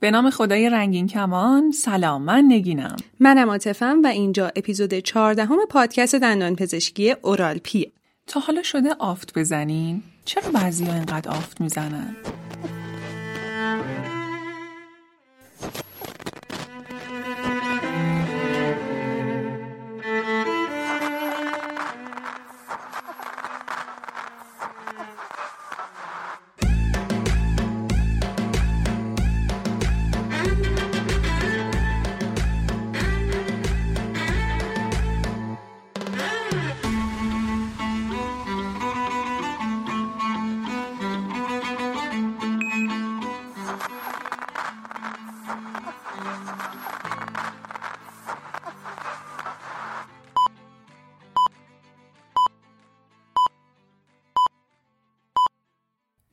به نام خدای رنگین کمان. سلام من نگینم. منم عاطفم و اینجا اپیزود 14 همه پادکست دندان پزشکی اورال پی. تا حالا شده آفت بزنین. چرا بعضی ها اینقدر آفت می‌زنن؟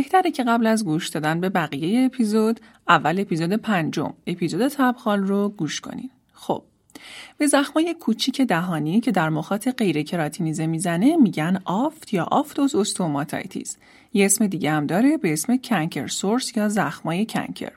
بهتره که قبل از گوش دادن به بقیه اپیزود اول اپیزود پنجم اپیزود تبخال رو گوش کنین. خب به زخمای کوچیک دهانی که در مخاط غیر کراتینیزه می‌زنه میگن آفت یا aphthous stomatitis. یه اسم دیگه هم داره به اسم canker sores یا زخمای canker.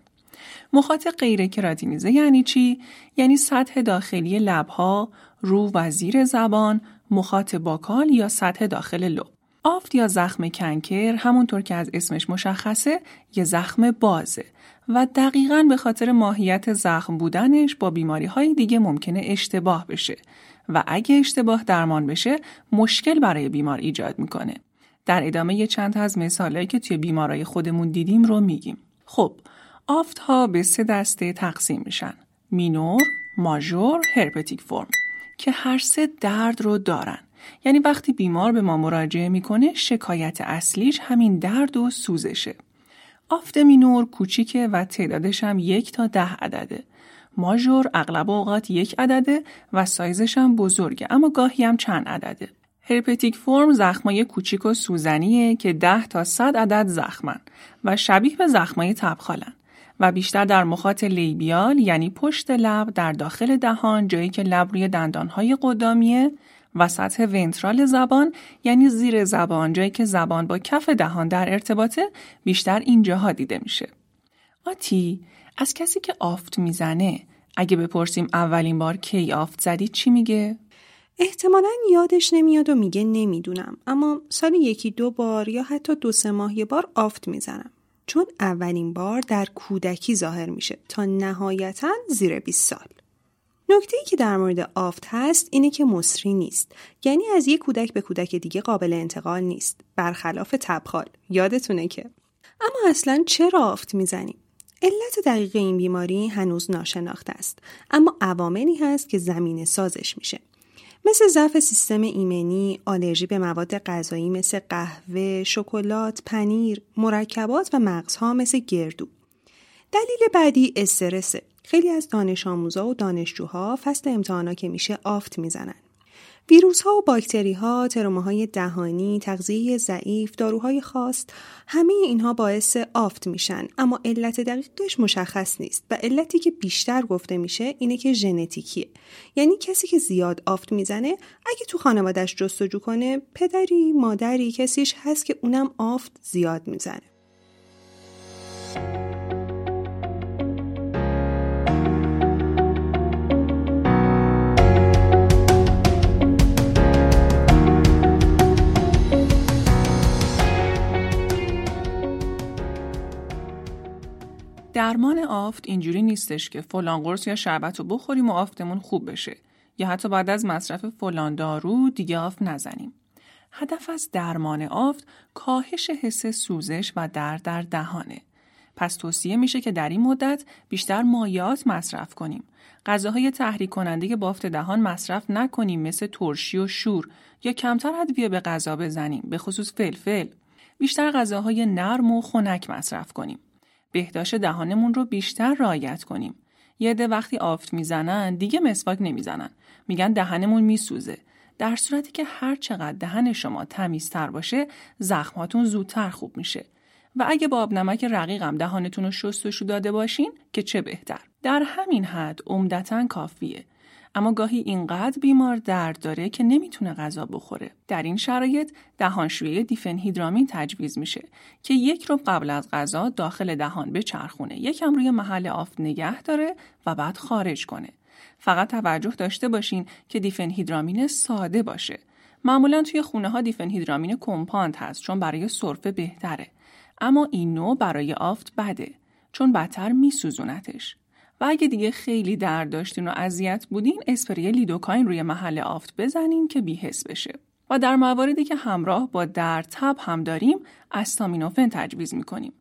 مخاط غیر کراتینیزه یعنی چی؟ یعنی سطح داخلی لبها، رو و زیر زبان، مخاط buccal یا سطح داخل لپ. آفت یا زخم کنکر همونطور که از اسمش مشخصه یه زخم بازه و دقیقا به خاطر ماهیت زخم بودنش با بیماری های دیگه ممکنه اشتباه بشه و اگه اشتباه درمان بشه مشکل برای بیمار ایجاد می‌کنه. در ادامه یه چند از مثالهایی که توی بیمارای خودمون دیدیم رو میگیم. خب آفت ها به سه دسته تقسیم میشن. مینور، ماژور، هرپتیک فرم که هر سه درد رو دارن. یعنی وقتی بیمار به ما مراجعه می‌کنه شکایت اصلیش همین درد و سوزشه. آفت مینور کوچیکه و تعدادش هم یک تا ده عدده. ماژور اغلب اوقات یک عدده و سایزش هم بزرگه اما گاهی هم چند عدده. هرپتیک فرم زخمای کوچیک و سوزنیه که ده تا صد عدد زخمن و شبیه به زخمای تبخالن و بیشتر در مخاط لیبیال یعنی پشت لب در داخل دهان جایی که لب روی دندانهای قدامیه و سطح ونترال زبان یعنی زیر زبان جایی که زبان با کف دهان در ارتباطه بیشتر اینجاها دیده میشه. آتی از کسی که آفت می‌زنه اگه بپرسیم اولین بار کی آفت زدی چی میگه؟ احتمالا یادش نمیاد و میگه نمی‌دونم اما سال یکی دو بار یا حتی دو سه ماه یه بار آفت می‌زنم چون اولین بار در کودکی ظاهر میشه تا نهایتا زیر 20 سال نکته ای که در مورد آفت هست اینه که مصری نیست. یعنی از یک کودک به کودک دیگه قابل انتقال نیست. برخلاف تبخال. یادتونه که. اما اصلا چرا آفت می‌زنیم؟ علت دقیق این بیماری هنوز ناشناخته است. اما عواملی هست که زمین سازش میشه. مثل ضعف سیستم ایمنی، آلرژی به مواد غذایی مثل قهوه، شکلات، پنیر، مرکبات و مغزها مثل گردو. دلیل بعدی استرسه. خیلی از دانش آموزا و دانشجوها فصل امتحانا که میشه آفت می‌زنن. ویروس ها و باکتری ها، های دهانی، تغذیه ضعیف، داروهای خاص، همه اینها باعث آفت میشن اما علت دقیقش مشخص نیست و علتی که بیشتر گفته میشه اینه که ژنتیکیه. یعنی کسی که زیاد آفت می‌زنه اگه تو خانوادش جستجو کنه پدری، مادری کسیش هست که اونم آفت زیاد می‌زنه. درمان آفت اینجوری نیستش که فلان قرص یا شربت رو بخوریم و آفتمون خوب بشه یا حتی بعد از مصرف فلان دارو دیگه آفت نزنیم. هدف از درمان آفت کاهش حس سوزش و درد در دهانه. پس توصیه میشه که در این مدت بیشتر مایات مصرف کنیم. غذاهای تحریک کننده بافت دهان مصرف نکنیم مثل ترشی و شور یا کمتر ادویه به غذا بزنیم به خصوص فلفل. بیشتر غذاهای نرم و خنک مصرف کنیم. بهداشت دهانمون رو بیشتر رعایت کنیم. یه عده وقتی آفت می‌زنن دیگه مسواک نمی‌زنن. میگن دهنمون میسوزه. در صورتی که هر چقدر دهن شما تمیزتر باشه زخماتون زودتر خوب میشه. و اگه با آب نمک رقیقم دهانتون رو شستشو داده باشین که چه بهتر. در همین حد عمدتا کافیه. اما گاهی اینقدر بیمار درد داره که نمی‌تونه غذا بخوره. در این شرایط دهانشویه دیفنهیدرامین تجویز میشه که یک رو قبل از غذا داخل دهان بچرخونه، یکم روی محل آفت نگه داره و بعد خارج کنه. فقط توجه داشته باشین که دیفنهیدرامین ساده باشه. معمولا توی خونه ها دیفنهیدرامین کمپاند هست چون برای سرفه بهتره. اما این نوع برای آفت بده چون بدتر میسوزونتش. اگه دیگه خیلی درد داشتین و اذیت بودین اسپری لیدوکاین روی محل آفت بزنین که بیهس بشه. و در مواردی که همراه با درد تب هم داریم استامینوفن تجویز می‌کنیم.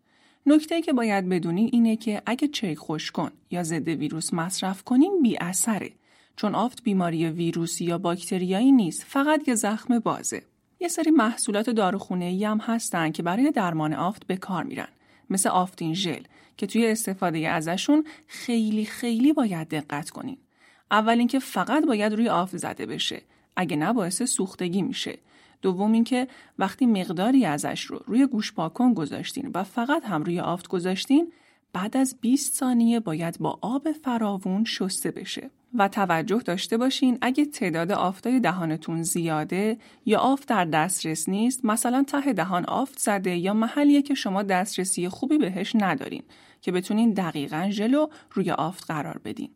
نکته که باید بدونین اینه که اگه چیک کن یا ضد ویروس مصرف کنین بی اثره چون آفت بیماری ویروسی یا باکتریایی نیست فقط یه زخم بازه. یه سری محصولات داروخونه ای هم هستن که برای درمان آفت به کار میرن مثل آفتین ژل که توی استفاده ازشون خیلی خیلی باید دقت کنین. اول اینکه فقط باید روی آفت زده بشه اگه نه باعث سوختگی میشه دوم اینکه وقتی مقداری ازش رو روی گوش پاکن گذاشتین و فقط هم روی آفت گذاشتین بعد از 20 ثانیه باید با آب فراوون شسته بشه و توجه داشته باشین اگه تعداد آفتای دهانتون زیاده یا آفت در دسترس نیست مثلا ته دهان آفت زده یا محلیه که شما دسترسی خوبی بهش ندارین که بتونین دقیقا ژلو روی آفت قرار بدین.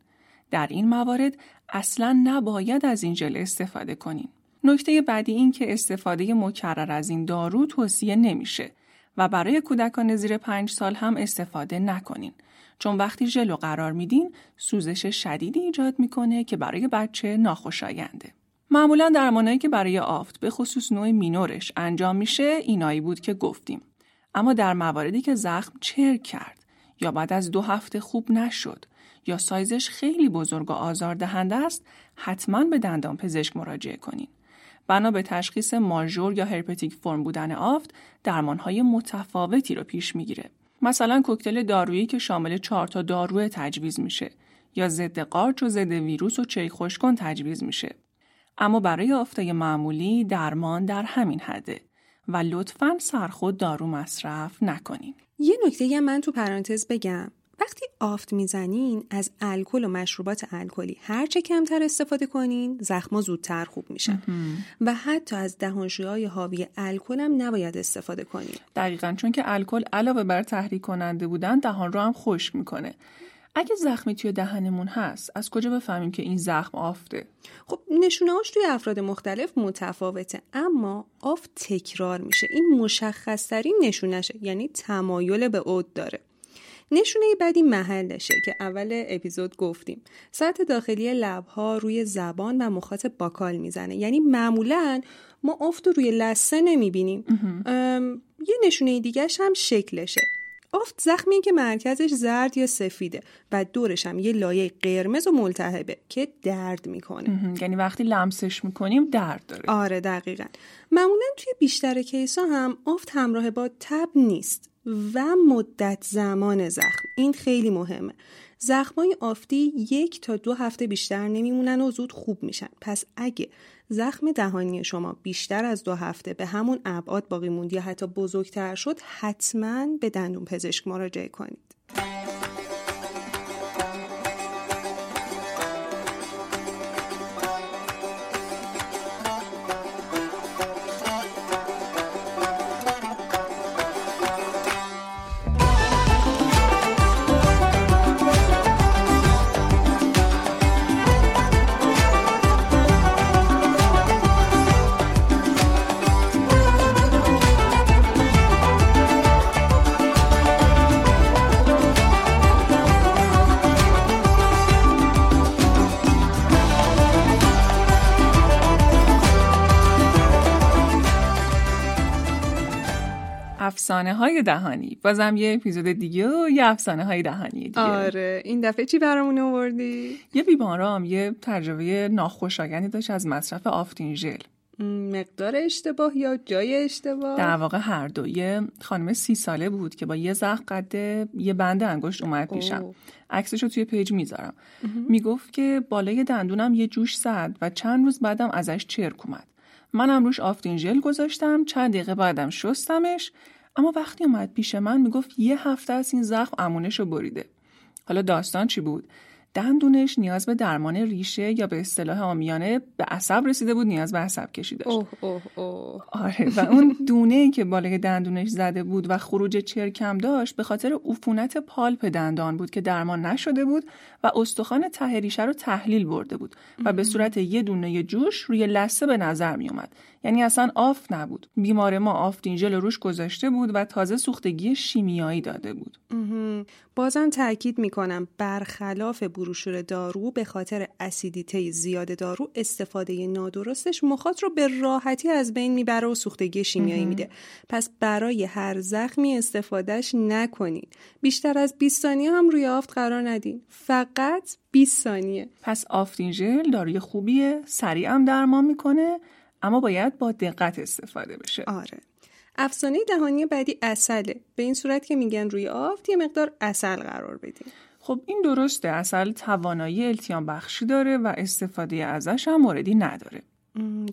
در این موارد اصلا نباید از این ژل استفاده کنین. نکته بعدی این که استفاده مکرر از این دارو توصیه نمیشه و برای کودکان زیر پنج سال هم استفاده نکنین. چون وقتی ژلو قرار میدین سوزش شدیدی ایجاد می‌کنه که برای بچه ناخوشاینده. معمولا درمانایی که برای آفت به خصوص نوع مینورش انجام میشه اینایی بود که گفتیم. اما در مواردی که زخم چرک کرد یا بعد از دو هفته خوب نشد یا سایزش خیلی بزرگ و آزاردهنده است حتما به دندان پزشک مراجعه کنین. بنا به تشخیص ماژور یا هرپتیک فرم بودن آفت درمانهای متفاوتی رو پیش می‌گیره. مثلا کوکتل دارویی که شامل چهار تا دارو تجویز میشه یا ضد قارچ و ضد ویروس و چای خوشکن تجویز میشه. اما برای آفتای معمولی درمان در همین حده و لطفا سرخود دارو مصرف نکنین. یه نکته من تو پرانتز بگم وقتی آفت می‌زنین از الکل و مشروبات الکلی هرچه کمتر استفاده کنین زخما زودتر خوب میشن. و حتی از دهانشویی حاوی الکل هم نباید استفاده کنین. دقیقا چون که الکل علاوه بر تحریک کننده بودن دهان رو هم خشک می‌کنه. اگه زخمی توی دهنمون هست از کجا بفهمیم که این زخم آفته؟ خب نشونهاش توی افراد مختلف متفاوته اما آفت تکرار میشه. این مشخصترین نشونشه یعنی تمایل به عود داره. نشونه بعدی محلشه که اول اپیزود گفتیم. سطح داخلی لبها روی زبان و مخاط باکال می‌زنه. یعنی معمولا ما افت رو روی لسه نمی‌بینیم. یه نشونه دیگهش هم شکلشه. افت زخمیه که مرکزش زرد یا سفیده و دورش هم یه لایه قرمز و ملتهبه که درد می‌کنه. یعنی وقتی لمسش می‌کنیم درد داره. آره دقیقا. معمولا توی بیشتر کیسا هم افت همراه با تب نیست. و مدت زمان زخم. این خیلی مهمه. زخمای آفتی یک تا دو هفته بیشتر نمیمونن و زود خوب میشن. پس اگه زخم دهانی شما بیشتر از دو هفته به همون ابعاد باقی موند یا حتی بزرگتر شد حتما به دندون پزشک مراجعه کنید. افسانه های دهانی. بازم یه اپیزود دیگه و یه افسانه های دهانی دیگه. آره. این دفعه چی برامون آوردی؟ یه بیمارام یه تجربه ناخوشایندی داشت از مصرف آفتین ژل. مقدار اشتباه یا جای اشتباه؟ در واقع هر دو. یه خانم سی ساله بود که با یه زخم قده یه بند انگشت اومد پیشم. عکسش رو توی پیج می‌ذارم. می‌گفت که بالای دندونم یه جوش زد و چند روز بعدم ازش چرک اومد. منم روش آفتین ژل گذاشتم. چند دقیقه بعدم شستمش. اما وقتی اومد پیش من می‌گفت یه هفته از این زخم امونش رو بریده. حالا داستان چی بود؟ دندونش نیاز به درمان ریشه یا به اصطلاح آمیانه به عصب رسیده بود نیاز به عصب کشی داشت. اوه اوه اوه. آره و اون دونه ای که بالای دندونش زده بود و خروج چرکم داشت به خاطر عفونت پالپ دندان بود که درمان نشده بود و استخوان ته ریشه رو تحلیل برده بود و به صورت یه دونه جوش روی لثه به نظر می اومد. یعنی اصلا آف نبود. بیمار ما آفتینژل روش گذاشته بود و تازه سوختگی شیمیایی داده بود. بازم تاکید می‌کنم برخلاف بروشور دارو به خاطر اسیدیته زیاد دارو استفاده نادرستش مخاط رو به راحتی از بین می‌بره و سوختگی شیمیایی میده. پس برای هر زخمی استفادهش نکنید. بیشتر از 20 ثانیه هم روی آفت قرار ندین. فقط 20 ثانیه. پس آفتینژل داروی خوبیه سریع هم درمان می‌کنه اما باید با دقت استفاده بشه. آره. افسانه دهانی بعدی اصله. به این صورت که میگن روی آفت یه مقدار اصل قرار بدیم خب این درسته اصل توانایی التیام بخشی داره و استفاده ازش هم موردی نداره.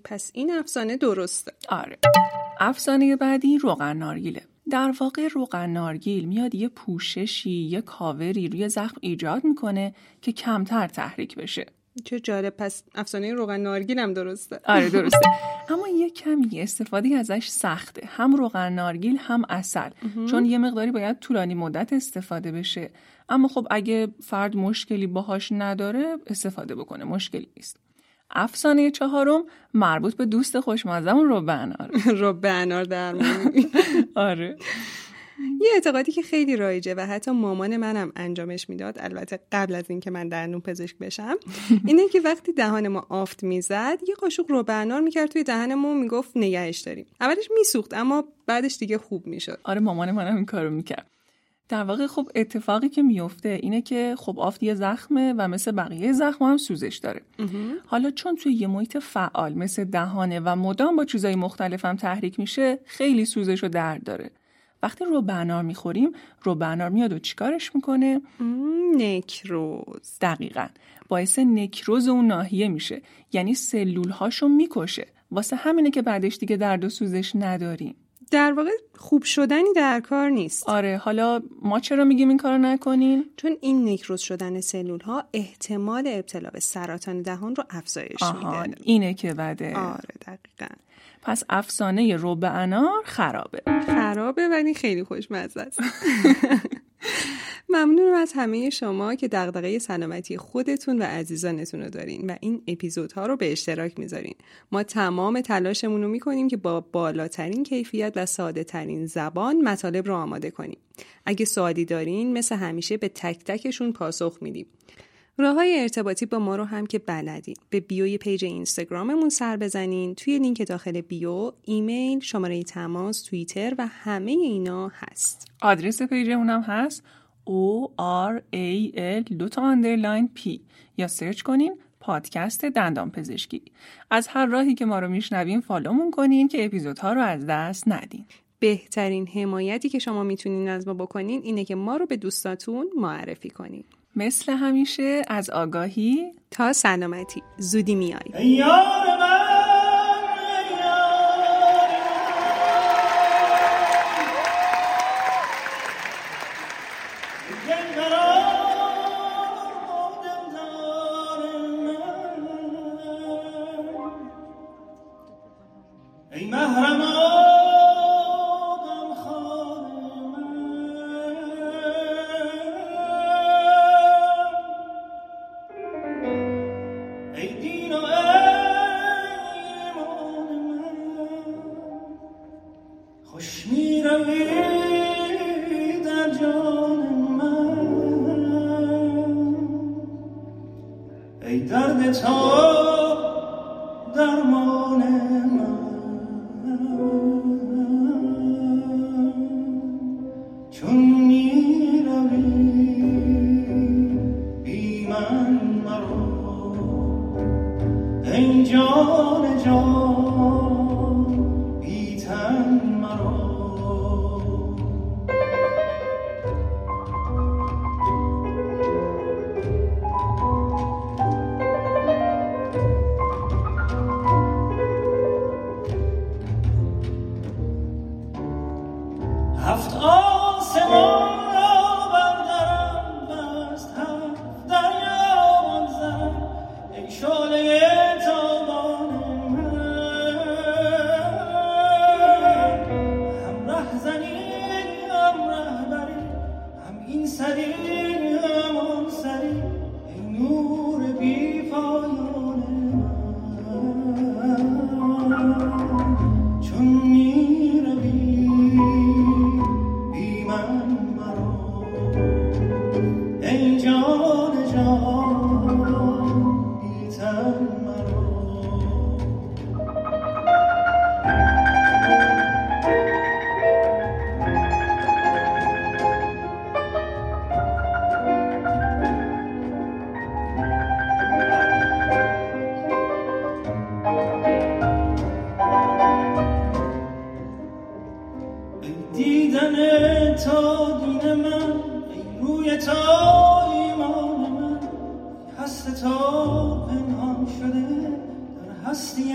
پس این افسانه درسته. آره. افسانه بعدی روغن نارگیله. در واقع روغن نارگیل میاد یه پوششی یه کاوری روی زخم ایجاد می‌کنه که کمتر تحریک بشه. چه جالب. پس افسانه روغن نارگیل هم درسته. آره درسته. اما یه کمی استفاده ازش سخته. هم روغن نارگیل هم اصل چون یه مقداری باید طولانی مدت استفاده بشه. اما خب اگه فرد مشکلی باهاش نداره استفاده بکنه. مشکلی نیست. افسانه چهارم مربوط به دوست خوشمزمون رو بنار رو بنار درمان آره. یه اعتقادی که خیلی رایجه و حتی مامان منم انجامش می‌داد البته قبل از اینکه من دندون پزشک بشم اینه که وقتی دهان ما آفت می‌زد یه قاشق روبنار می‌کرد توی دهن ما می‌گفت نگهش داریم. اولش میسوخت اما بعدش دیگه خوب می‌شد. آره مامان منم این کارو می‌کرد. در واقع خب اتفاقی که میفته اینه که خب آفت یه زخمه و مثل بقیه زخم هم سوزش داره. حالا چون توی یه محیط فعال مثل دهانه و مدام با چیزای مختلف هم تحریک میشه خیلی سوزش و درد داره. وقتی روبنار می‌خوریم روبنار میاد و چیکارش می‌کنه؟ نکروز. دقیقا. باعث نکروز اون ناحیه میشه. یعنی سلول هاشو می‌کشه. واسه همینه که بعدش دیگه درد و سوزش نداریم. در واقع خوب شدنی در کار نیست. آره حالا ما چرا میگیم این کارو نکنیم؟ چون این نکروز شدن سلول ها احتمال ابتلا به سرطان دهان رو افزایش میده. اینه که بده. آره دقیقا. پس افسانه رب انار خرابه. خرابه ولی خیلی خوشمزه است. ممنونم از همه شما که دغدغه سلامتی خودتون و عزیزانتون رو دارین و این اپیزودها رو به اشتراک می‌ذارین. ما تمام تلاشمون رو می‌کنیم که با بالاترین کیفیت و ساده ترین زبان مطالب رو آماده کنیم. اگه سوالی دارین مثل همیشه به تک تکشون پاسخ میدیم. راه های ارتباطی با ما رو هم که بلدین. به bio ی page اینستاگراممون سر بزنین. توی لینک داخل bio ایمیل شماره تماس توییتر و همه اینا هست. آدرس page مون هم هست. O R A L دو تا underline P یا search کنین پادکست دندان پزشکی. از هر راهی که ما رو میشنوین follow مون کنین که اپیزودها رو از دست ندین. بهترین حمایتی که شما می‌تونین از ما بکنین اینه که ما رو به دوستاتون معرفی کنین. مثل همیشه از آگاهی تا سلامتی. زودی میای. یار من ای محرمان After all. تا دین من ای روی تا ایمان من. هست تا پنهان شده در هستی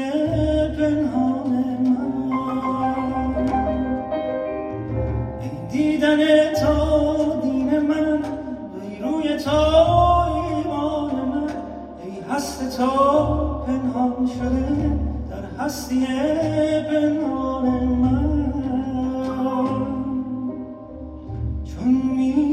پنهان من. ای دیدن تا دین من ای روی تا ایمان من. ای هست تا پنهان شده در هستی پنهان me.